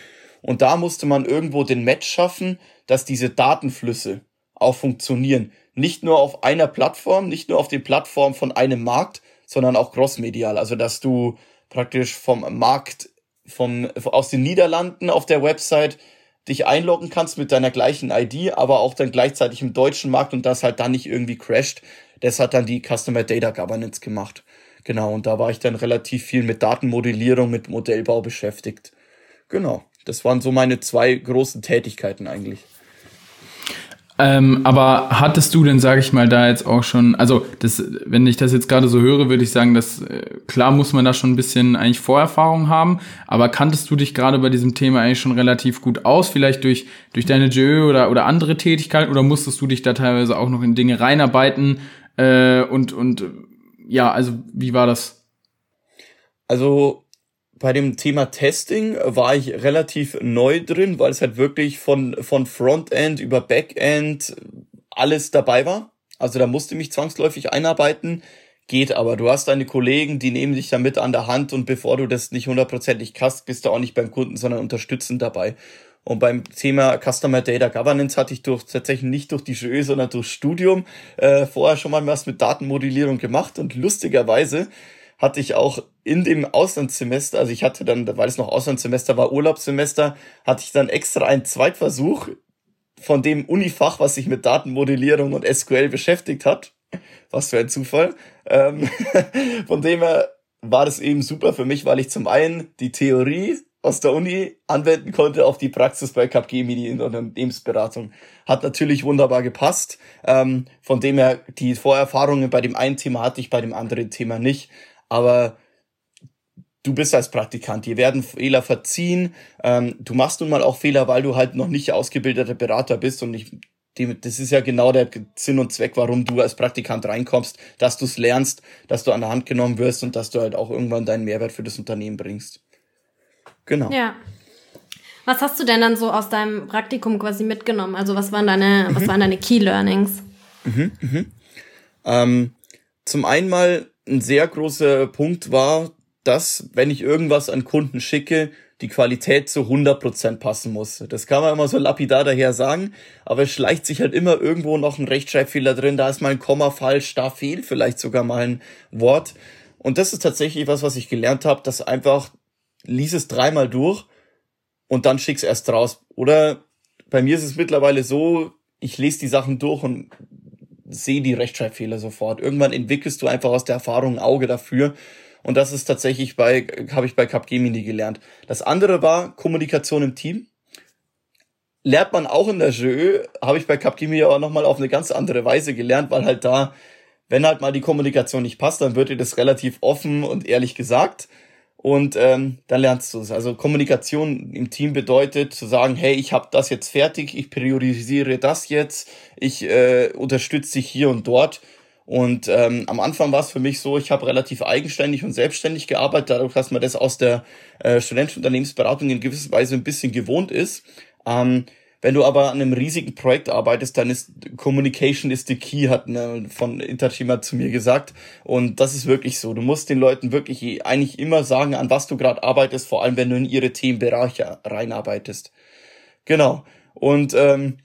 Und da musste man irgendwo den Match schaffen, dass diese Datenflüsse auch funktionieren. Nicht nur auf einer Plattform, nicht nur auf den Plattformen von einem Markt, sondern auch crossmedial. Also, dass du praktisch vom Markt, vom, aus den Niederlanden auf der Website dich einloggen kannst mit deiner gleichen ID, aber auch dann gleichzeitig im deutschen Markt und das halt dann nicht irgendwie crasht. Das hat dann die Customer Data Governance gemacht. Genau, und da war ich dann relativ viel mit Datenmodellierung, mit Modellbau beschäftigt. Genau, das waren so meine zwei großen Tätigkeiten eigentlich. Ähm, aber hattest du denn, sage ich mal, da jetzt auch schon, also das, wenn ich das jetzt gerade so höre, würde ich sagen, dass äh, klar muss man da schon ein bisschen eigentlich Vorerfahrung haben, aber kanntest du dich gerade bei diesem Thema eigentlich schon relativ gut aus, vielleicht durch, durch deine JÖ oder, oder andere Tätigkeiten oder musstest du dich da teilweise auch noch in Dinge reinarbeiten äh, und, und ja, also wie war das? Also bei dem Thema Testing war ich relativ neu drin, weil es halt wirklich von, von Frontend über Backend alles dabei war. Also da musste mich zwangsläufig einarbeiten. Geht aber. Du hast deine Kollegen, die nehmen dich da mit an der Hand und bevor du das nicht hundertprozentig kannst, bist du auch nicht beim Kunden, sondern unterstützend dabei. Und beim Thema Customer Data Governance hatte ich durch, tatsächlich nicht durch die JÖ, sondern durch Studium äh, vorher schon mal was mit Datenmodellierung gemacht und lustigerweise hatte ich auch in dem Auslandssemester, also ich hatte dann, weil es noch Auslandssemester war, Urlaubssemester, hatte ich dann extra einen Zweitversuch von dem Unifach, was sich mit Datenmodellierung und SQL beschäftigt hat. Was für ein Zufall. Ähm, von dem her war das eben super für mich, weil ich zum einen die Theorie aus der Uni anwenden konnte auf die Praxis bei Capgemini in der Unternehmensberatung. Hat natürlich wunderbar gepasst. Ähm, von dem her, die Vorerfahrungen bei dem einen Thema hatte ich bei dem anderen Thema nicht aber du bist als Praktikant, dir werden Fehler verziehen. Ähm, du machst nun mal auch Fehler, weil du halt noch nicht ausgebildeter Berater bist und nicht das ist ja genau der Sinn und Zweck, warum du als Praktikant reinkommst, dass du es lernst, dass du an der Hand genommen wirst und dass du halt auch irgendwann deinen Mehrwert für das Unternehmen bringst. Genau. Ja. Was hast du denn dann so aus deinem Praktikum quasi mitgenommen? Also was waren deine, mhm. was waren deine Key Learnings? Mhm, mhm. Ähm, zum einen mal ein sehr großer Punkt war, dass wenn ich irgendwas an Kunden schicke, die Qualität zu 100% passen muss. Das kann man immer so lapidar daher sagen, aber es schleicht sich halt immer irgendwo noch ein Rechtschreibfehler drin, da ist mal ein Komma falsch, da fehlt vielleicht sogar mal ein Wort. Und das ist tatsächlich was, was ich gelernt habe, dass einfach lies es dreimal durch und dann schick's erst raus. Oder bei mir ist es mittlerweile so, ich lese die Sachen durch und sehe die Rechtschreibfehler sofort. Irgendwann entwickelst du einfach aus der Erfahrung ein Auge dafür. Und das ist tatsächlich bei, habe ich bei Capgemini gelernt. Das andere war Kommunikation im Team. Lernt man auch in der Jeu, habe ich bei Capgemini aber nochmal auf eine ganz andere Weise gelernt, weil halt da, wenn halt mal die Kommunikation nicht passt, dann wird dir das relativ offen und ehrlich gesagt und ähm, dann lernst du es. Also Kommunikation im Team bedeutet zu sagen, hey, ich habe das jetzt fertig, ich priorisiere das jetzt, ich äh, unterstütze dich hier und dort. Und ähm, am Anfang war es für mich so, ich habe relativ eigenständig und selbstständig gearbeitet, dadurch, dass man das aus der äh, studentischen Unternehmensberatung in gewisser Weise ein bisschen gewohnt ist. Ähm, wenn du aber an einem riesigen Projekt arbeitest, dann ist Communication is the key, hat ne, von Interchima zu mir gesagt. Und das ist wirklich so. Du musst den Leuten wirklich eigentlich immer sagen, an was du gerade arbeitest, vor allem wenn du in ihre Themenbereiche reinarbeitest. Genau. Und ähm,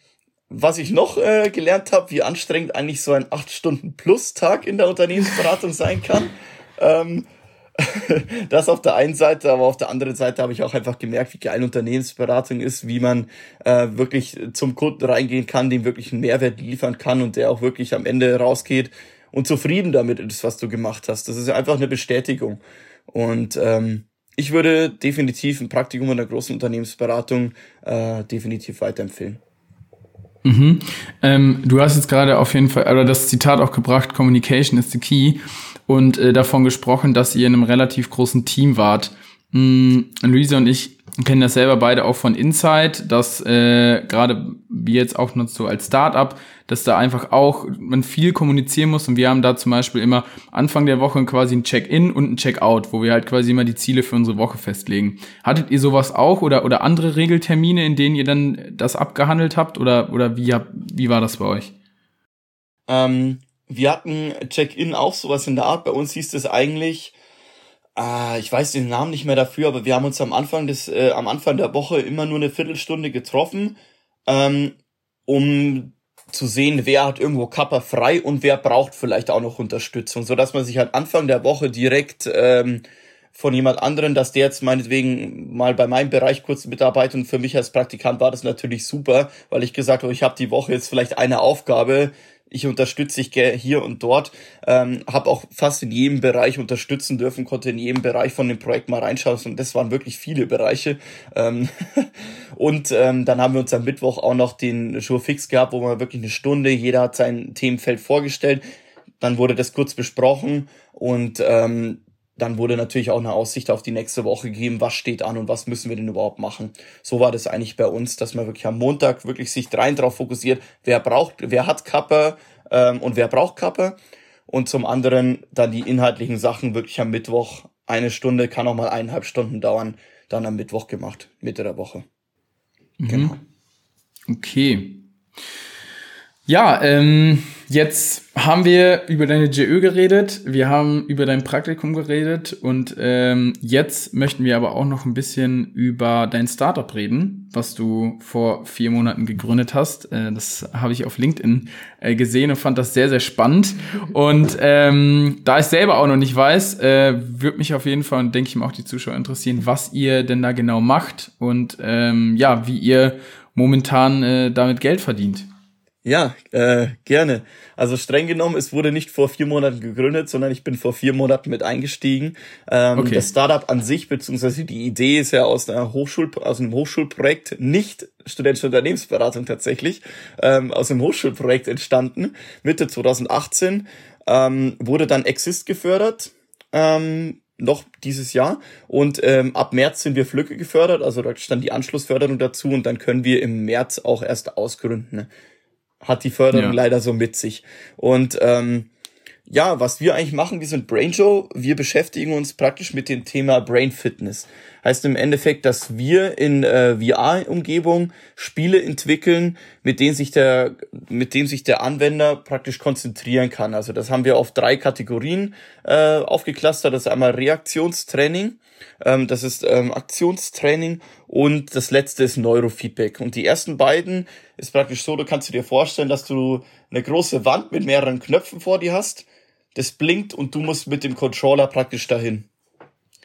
was ich noch äh, gelernt habe, wie anstrengend eigentlich so ein 8-Stunden-Plus-Tag in der Unternehmensberatung sein kann. Ähm, das auf der einen Seite, aber auf der anderen Seite habe ich auch einfach gemerkt, wie geil Unternehmensberatung ist, wie man äh, wirklich zum Kunden reingehen kann, dem wirklich einen Mehrwert liefern kann und der auch wirklich am Ende rausgeht und zufrieden damit ist, was du gemacht hast. Das ist einfach eine Bestätigung. Und ähm, ich würde definitiv ein Praktikum in der großen Unternehmensberatung äh, definitiv weiterempfehlen. Mhm. Ähm, du hast jetzt gerade auf jeden Fall, oder das Zitat auch gebracht, Communication is the key und äh, davon gesprochen, dass ihr in einem relativ großen Team wart. Mhm, Luisa und ich kennen das selber beide auch von Inside, dass äh, gerade wie jetzt auch noch so als Startup, dass da einfach auch man viel kommunizieren muss und wir haben da zum Beispiel immer Anfang der Woche quasi ein Check-in und ein Check-out, wo wir halt quasi immer die Ziele für unsere Woche festlegen. Hattet ihr sowas auch oder oder andere Regeltermine, in denen ihr dann das abgehandelt habt oder oder wie habt, wie war das bei euch? Ähm, wir hatten Check-in auch sowas in der Art. Bei uns hieß es eigentlich, äh, ich weiß den Namen nicht mehr dafür, aber wir haben uns am Anfang des, äh, am Anfang der Woche immer nur eine Viertelstunde getroffen, ähm, um zu sehen, wer hat irgendwo Kappa frei und wer braucht vielleicht auch noch Unterstützung, so dass man sich halt Anfang der Woche direkt ähm, von jemand anderen, dass der jetzt meinetwegen mal bei meinem Bereich kurz mitarbeitet und für mich als Praktikant war das natürlich super, weil ich gesagt habe, ich habe die Woche jetzt vielleicht eine Aufgabe, ich unterstütze dich hier und dort, ähm, habe auch fast in jedem Bereich unterstützen dürfen, konnte in jedem Bereich von dem Projekt mal reinschauen und das waren wirklich viele Bereiche. Ähm und ähm, dann haben wir uns am Mittwoch auch noch den Show Fix gehabt, wo man wirklich eine Stunde, jeder hat sein Themenfeld vorgestellt, dann wurde das kurz besprochen und ähm, dann wurde natürlich auch eine Aussicht auf die nächste Woche gegeben, was steht an und was müssen wir denn überhaupt machen. So war das eigentlich bei uns, dass man wirklich am Montag wirklich sich rein drauf fokussiert, wer braucht, wer hat Kappe ähm, und wer braucht Kappe. Und zum anderen dann die inhaltlichen Sachen wirklich am Mittwoch eine Stunde, kann auch mal eineinhalb Stunden dauern, dann am Mittwoch gemacht, Mitte der Woche. Mhm. Genau. Okay. Ja, ähm, jetzt haben wir über deine JÖ geredet, wir haben über dein Praktikum geredet und ähm, jetzt möchten wir aber auch noch ein bisschen über dein Startup reden, was du vor vier Monaten gegründet hast. Äh, das habe ich auf LinkedIn äh, gesehen und fand das sehr, sehr spannend. Und ähm, da ich selber auch noch nicht weiß, äh, würde mich auf jeden Fall und denke ich mal auch die Zuschauer interessieren, was ihr denn da genau macht und ähm, ja, wie ihr momentan äh, damit Geld verdient. Ja, äh, gerne. Also streng genommen, es wurde nicht vor vier Monaten gegründet, sondern ich bin vor vier Monaten mit eingestiegen. Ähm, okay. Das Startup an sich, beziehungsweise die Idee ist ja aus einer Hochschul, aus einem Hochschulprojekt, nicht studentische Unternehmensberatung tatsächlich, ähm, aus einem Hochschulprojekt entstanden, Mitte 2018, ähm, wurde dann Exist gefördert. Ähm, noch dieses Jahr und ähm, ab März sind wir Flücke gefördert, also da stand die Anschlussförderung dazu und dann können wir im März auch erst ausgründen hat die Förderung ja. leider so mit sich. Und ähm, ja, was wir eigentlich machen, wir sind Brain Show. Wir beschäftigen uns praktisch mit dem Thema Brain Fitness. heißt im Endeffekt, dass wir in äh, VR-Umgebung Spiele entwickeln, mit denen sich der, mit denen sich der Anwender praktisch konzentrieren kann. Also das haben wir auf drei Kategorien äh, aufgeklustert. Das ist einmal Reaktionstraining, ähm, das ist ähm, Aktionstraining und das letzte ist Neurofeedback. Und die ersten beiden ist praktisch so, du kannst dir vorstellen, dass du eine große Wand mit mehreren Knöpfen vor dir hast. Das blinkt und du musst mit dem Controller praktisch dahin.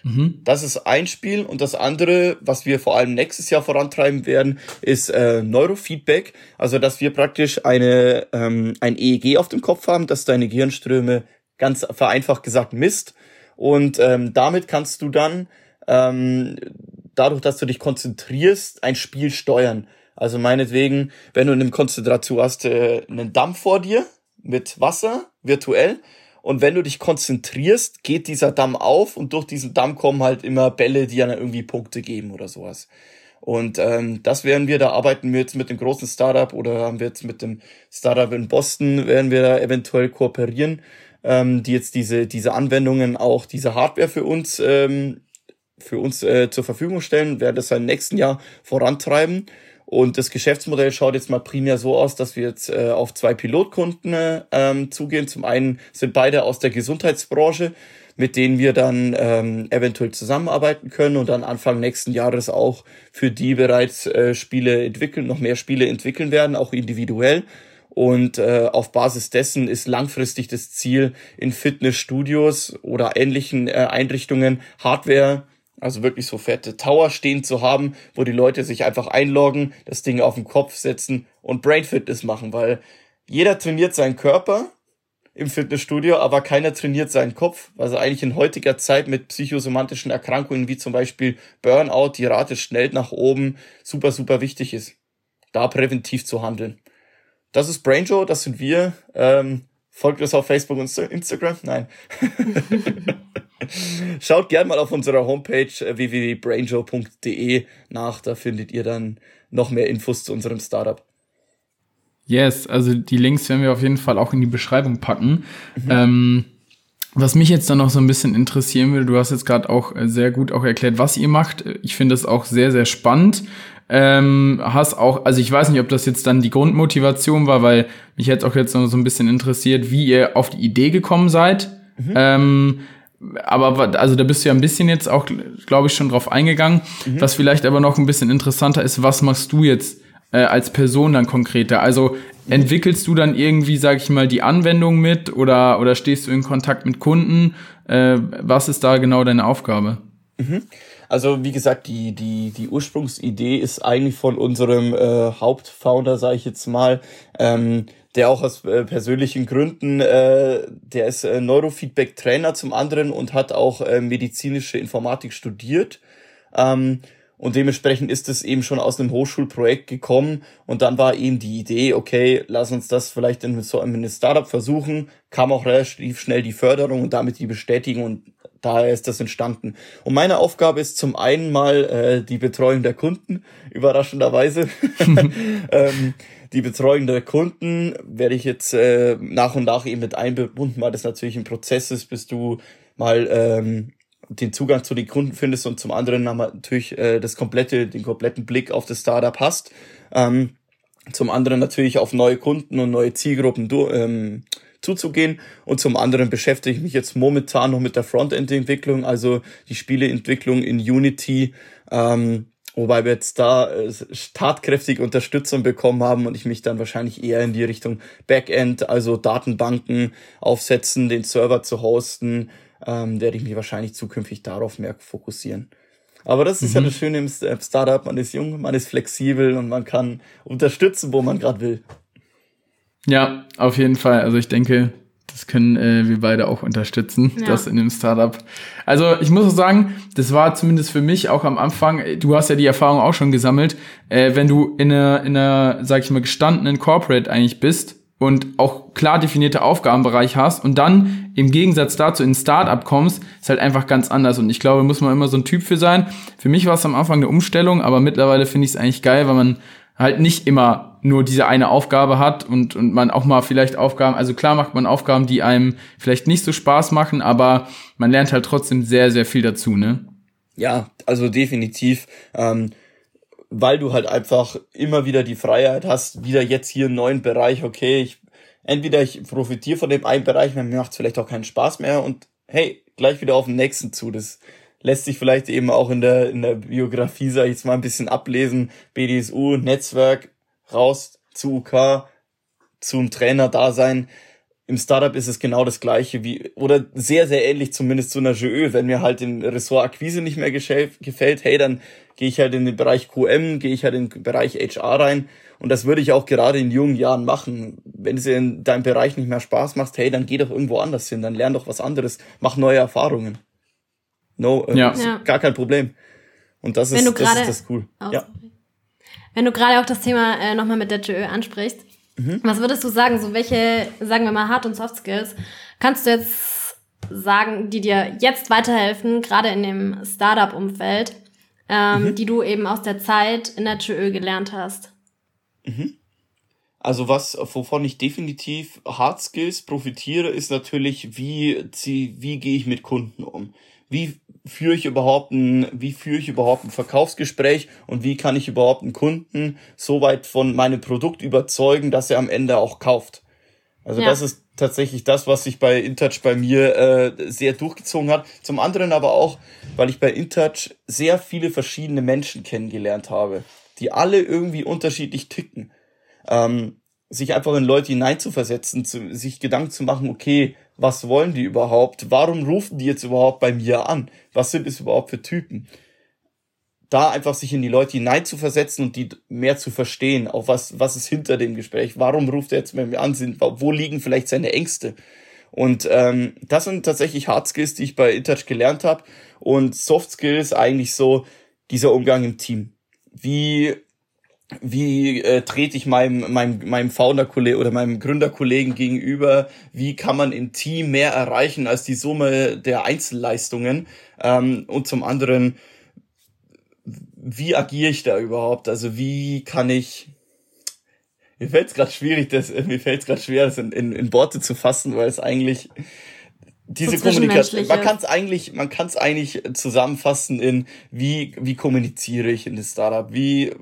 Mhm. Das ist ein Spiel und das andere, was wir vor allem nächstes Jahr vorantreiben werden, ist äh, Neurofeedback. Also dass wir praktisch eine ähm, ein EEG auf dem Kopf haben, dass deine Gehirnströme ganz vereinfacht gesagt misst und ähm, damit kannst du dann ähm, dadurch, dass du dich konzentrierst, ein Spiel steuern. Also meinetwegen, wenn du in einem Konzentration hast, äh, einen Damm vor dir mit Wasser virtuell und wenn du dich konzentrierst, geht dieser Damm auf und durch diesen Damm kommen halt immer Bälle, die dann irgendwie Punkte geben oder sowas. Und ähm, das werden wir, da arbeiten wir jetzt mit dem großen Startup oder haben wir jetzt mit dem Startup in Boston, werden wir da eventuell kooperieren, ähm, die jetzt diese, diese Anwendungen auch, diese Hardware für uns, ähm, für uns äh, zur Verfügung stellen, werden das im nächsten Jahr vorantreiben. Und das Geschäftsmodell schaut jetzt mal primär so aus, dass wir jetzt äh, auf zwei Pilotkunden ähm, zugehen. Zum einen sind beide aus der Gesundheitsbranche, mit denen wir dann ähm, eventuell zusammenarbeiten können und dann Anfang nächsten Jahres auch für die bereits äh, Spiele entwickeln, noch mehr Spiele entwickeln werden, auch individuell. Und äh, auf Basis dessen ist langfristig das Ziel, in Fitnessstudios oder ähnlichen äh, Einrichtungen Hardware also wirklich so fette Tower stehen zu haben, wo die Leute sich einfach einloggen, das Ding auf den Kopf setzen und Brain Fitness machen, weil jeder trainiert seinen Körper im Fitnessstudio, aber keiner trainiert seinen Kopf, was eigentlich in heutiger Zeit mit psychosomantischen Erkrankungen wie zum Beispiel Burnout, die Rate schnell nach oben, super, super wichtig ist, da präventiv zu handeln. Das ist Brain Joe, das sind wir. Ähm, folgt uns auf Facebook und Instagram? Nein. Schaut gern mal auf unserer Homepage äh, www.brainjoe.de nach, da findet ihr dann noch mehr Infos zu unserem Startup. Yes, also die Links werden wir auf jeden Fall auch in die Beschreibung packen. Mhm. Ähm, was mich jetzt dann noch so ein bisschen interessieren würde, du hast jetzt gerade auch äh, sehr gut auch erklärt, was ihr macht. Ich finde das auch sehr, sehr spannend. Ähm, hast auch, also ich weiß nicht, ob das jetzt dann die Grundmotivation war, weil mich jetzt auch jetzt noch so ein bisschen interessiert, wie ihr auf die Idee gekommen seid. Mhm. Ähm, aber also da bist du ja ein bisschen jetzt auch, glaube ich, schon drauf eingegangen. Mhm. Was vielleicht aber noch ein bisschen interessanter ist, was machst du jetzt äh, als Person dann konkreter? Also entwickelst du dann irgendwie, sag ich mal, die Anwendung mit oder, oder stehst du in Kontakt mit Kunden? Äh, was ist da genau deine Aufgabe? Mhm. Also wie gesagt, die, die, die Ursprungsidee ist eigentlich von unserem äh, Hauptfounder, sage ich jetzt mal, ähm, der auch aus äh, persönlichen Gründen, äh, der ist äh, Neurofeedback-Trainer zum anderen und hat auch äh, medizinische Informatik studiert. Ähm, und dementsprechend ist es eben schon aus einem Hochschulprojekt gekommen. Und dann war eben die Idee, okay, lass uns das vielleicht in so einem Startup versuchen. Kam auch relativ schnell die Förderung und damit die Bestätigung und daher ist das entstanden. Und meine Aufgabe ist zum einen mal äh, die Betreuung der Kunden, überraschenderweise. ähm, die Betreuung der Kunden werde ich jetzt äh, nach und nach eben mit eingebunden, weil das natürlich ein Prozess ist, bis du mal ähm, den Zugang zu den Kunden findest und zum anderen natürlich äh, das komplette, den kompletten Blick auf das Startup hast. Ähm, zum anderen natürlich auf neue Kunden und neue Zielgruppen du, ähm, zuzugehen. Und zum anderen beschäftige ich mich jetzt momentan noch mit der Frontend-Entwicklung, also die Spieleentwicklung in Unity. Ähm, Wobei wir jetzt da äh, tatkräftige Unterstützung bekommen haben und ich mich dann wahrscheinlich eher in die Richtung Backend, also Datenbanken aufsetzen, den Server zu hosten, ähm, werde ich mich wahrscheinlich zukünftig darauf mehr fokussieren. Aber das ist mhm. ja das Schöne im Startup, man ist jung, man ist flexibel und man kann unterstützen, wo man gerade will. Ja, auf jeden Fall. Also ich denke, das können äh, wir beide auch unterstützen, ja. das in dem Startup. Also ich muss auch sagen, das war zumindest für mich auch am Anfang, du hast ja die Erfahrung auch schon gesammelt, äh, wenn du in einer, in einer, sag ich mal, gestandenen Corporate eigentlich bist und auch klar definierte Aufgabenbereich hast und dann im Gegensatz dazu in ein Startup kommst, ist halt einfach ganz anders. Und ich glaube, muss man immer so ein Typ für sein. Für mich war es am Anfang eine Umstellung, aber mittlerweile finde ich es eigentlich geil, weil man halt nicht immer nur diese eine Aufgabe hat und, und man auch mal vielleicht Aufgaben, also klar macht man Aufgaben, die einem vielleicht nicht so Spaß machen, aber man lernt halt trotzdem sehr, sehr viel dazu, ne? Ja, also definitiv. Ähm, weil du halt einfach immer wieder die Freiheit hast, wieder jetzt hier einen neuen Bereich, okay, ich, entweder ich profitiere von dem einen Bereich, mir macht es vielleicht auch keinen Spaß mehr und hey, gleich wieder auf den nächsten zu. Das lässt sich vielleicht eben auch in der, in der Biografie, sag ich jetzt mal, ein bisschen ablesen. BDSU, Netzwerk, raus zu UK, zum Trainer da sein. Im Startup ist es genau das gleiche wie, oder sehr, sehr ähnlich zumindest zu einer GÖ. Wenn mir halt im Ressort Akquise nicht mehr gefällt, hey, dann gehe ich halt in den Bereich QM, gehe ich halt in den Bereich HR rein. Und das würde ich auch gerade in jungen Jahren machen. Wenn es in deinem Bereich nicht mehr Spaß macht, hey, dann geh doch irgendwo anders hin, dann lern doch was anderes, mach neue Erfahrungen. No, äh, ja. ja. gar kein Problem. Und das ist, das ist das cool. Ja. Wenn du gerade auch das Thema äh, nochmal mit der JÖ ansprichst, mhm. was würdest du sagen, so welche, sagen wir mal, Hard- und Soft Skills, kannst du jetzt sagen, die dir jetzt weiterhelfen, gerade in dem Startup-Umfeld, ähm, mhm. die du eben aus der Zeit in der JÖ gelernt hast? Mhm. Also was, wovon ich definitiv Hard Skills profitiere, ist natürlich, wie, wie gehe ich mit Kunden um? Wie führe ich überhaupt ein, wie führe ich überhaupt ein Verkaufsgespräch und wie kann ich überhaupt einen Kunden so weit von meinem Produkt überzeugen, dass er am Ende auch kauft. Also ja. das ist tatsächlich das, was sich bei InTouch bei mir äh, sehr durchgezogen hat. Zum anderen aber auch, weil ich bei InTouch sehr viele verschiedene Menschen kennengelernt habe, die alle irgendwie unterschiedlich ticken. Ähm, sich einfach in Leute hineinzuversetzen, zu, sich Gedanken zu machen, okay, was wollen die überhaupt? Warum rufen die jetzt überhaupt bei mir an? Was sind es überhaupt für Typen? Da einfach sich in die Leute hineinzuversetzen und die mehr zu verstehen, auch was, was ist hinter dem Gespräch, warum ruft er jetzt bei mir an, sind, wo liegen vielleicht seine Ängste? Und ähm, das sind tatsächlich Hard Skills, die ich bei InTouch gelernt habe. Und Soft Skills eigentlich so dieser Umgang im Team. Wie wie äh, trete ich meinem, meinem, meinem Founder-Kollegen oder meinem Gründerkollegen gegenüber, wie kann man im Team mehr erreichen als die Summe der Einzelleistungen? Ähm, und zum anderen, wie agiere ich da überhaupt, also wie kann ich, mir fällt es gerade schwierig, das, mir fällt es gerade schwer, das in, in, in Worte zu fassen, weil es eigentlich diese Kommunikation, man kann es eigentlich, man kann es eigentlich zusammenfassen in wie wie kommuniziere ich in das Startup, wie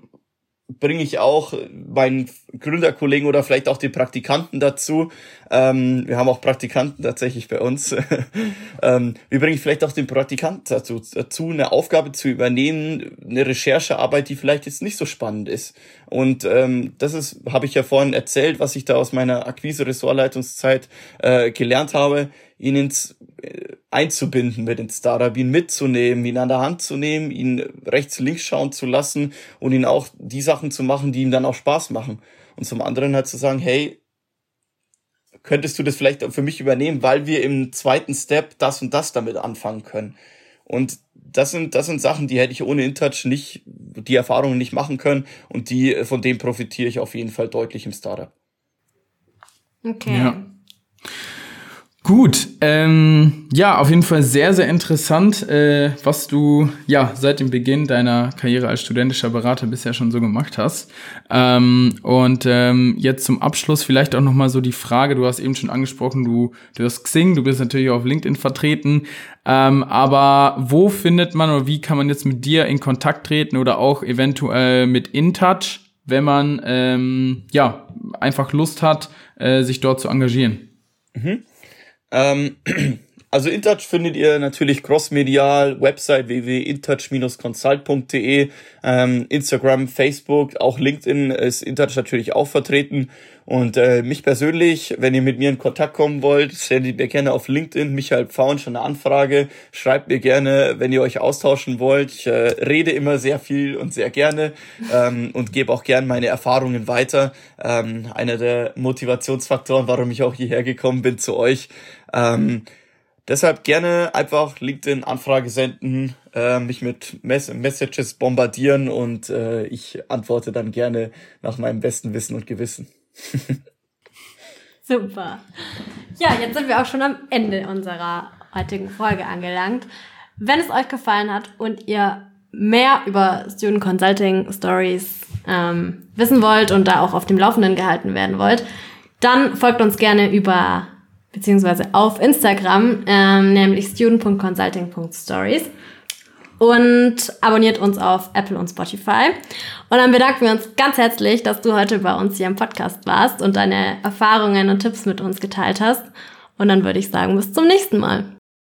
bringe ich auch meinen Gründerkollegen oder vielleicht auch die Praktikanten dazu. Ähm, wir haben auch Praktikanten tatsächlich bei uns. ähm, wie bringe ich vielleicht auch den Praktikanten dazu, dazu, eine Aufgabe zu übernehmen, eine Recherchearbeit, die vielleicht jetzt nicht so spannend ist. Und ähm, das ist, habe ich ja vorhin erzählt, was ich da aus meiner Akquise-Ressortleitungszeit äh, gelernt habe, ihn ins äh, einzubinden mit ins Startup, ihn mitzunehmen, ihn an der Hand zu nehmen, ihn rechts, links schauen zu lassen und ihn auch die Sachen zu machen, die ihm dann auch Spaß machen. Und zum anderen halt zu sagen, hey, könntest du das vielleicht für mich übernehmen, weil wir im zweiten Step das und das damit anfangen können. Und das sind, das sind Sachen, die hätte ich ohne InTouch nicht, die Erfahrungen nicht machen können und die, von denen profitiere ich auf jeden Fall deutlich im Startup. Okay. Ja. Gut, ähm, ja, auf jeden Fall sehr, sehr interessant, äh, was du ja seit dem Beginn deiner Karriere als studentischer Berater bisher schon so gemacht hast. Ähm, und ähm, jetzt zum Abschluss vielleicht auch nochmal so die Frage, du hast eben schon angesprochen, du, du hast Xing, du bist natürlich auf LinkedIn vertreten, ähm, aber wo findet man oder wie kann man jetzt mit dir in Kontakt treten oder auch eventuell mit InTouch, wenn man ähm, ja einfach Lust hat, äh, sich dort zu engagieren? Mhm. Ähm, also InTouch findet ihr natürlich crossmedial, Website www.intouch-consult.de, ähm, Instagram, Facebook, auch LinkedIn ist InTouch natürlich auch vertreten. Und äh, mich persönlich, wenn ihr mit mir in Kontakt kommen wollt, stellt mir gerne auf LinkedIn, Michael Pfauen, schon eine Anfrage. Schreibt mir gerne, wenn ihr euch austauschen wollt. Ich äh, rede immer sehr viel und sehr gerne ähm, und gebe auch gerne meine Erfahrungen weiter. Ähm, einer der Motivationsfaktoren, warum ich auch hierher gekommen bin zu euch. Ähm, deshalb gerne einfach LinkedIn-Anfrage senden, äh, mich mit Mess Messages bombardieren und äh, ich antworte dann gerne nach meinem besten Wissen und Gewissen. Super. Ja, jetzt sind wir auch schon am Ende unserer heutigen Folge angelangt. Wenn es euch gefallen hat und ihr mehr über Student Consulting Stories ähm, wissen wollt und da auch auf dem Laufenden gehalten werden wollt, dann folgt uns gerne über beziehungsweise auf Instagram, ähm, nämlich student.consulting.stories. und abonniert uns auf Apple und Spotify. Und dann bedanken wir uns ganz herzlich, dass du heute bei uns hier im Podcast warst und deine Erfahrungen und Tipps mit uns geteilt hast. Und dann würde ich sagen, bis zum nächsten Mal.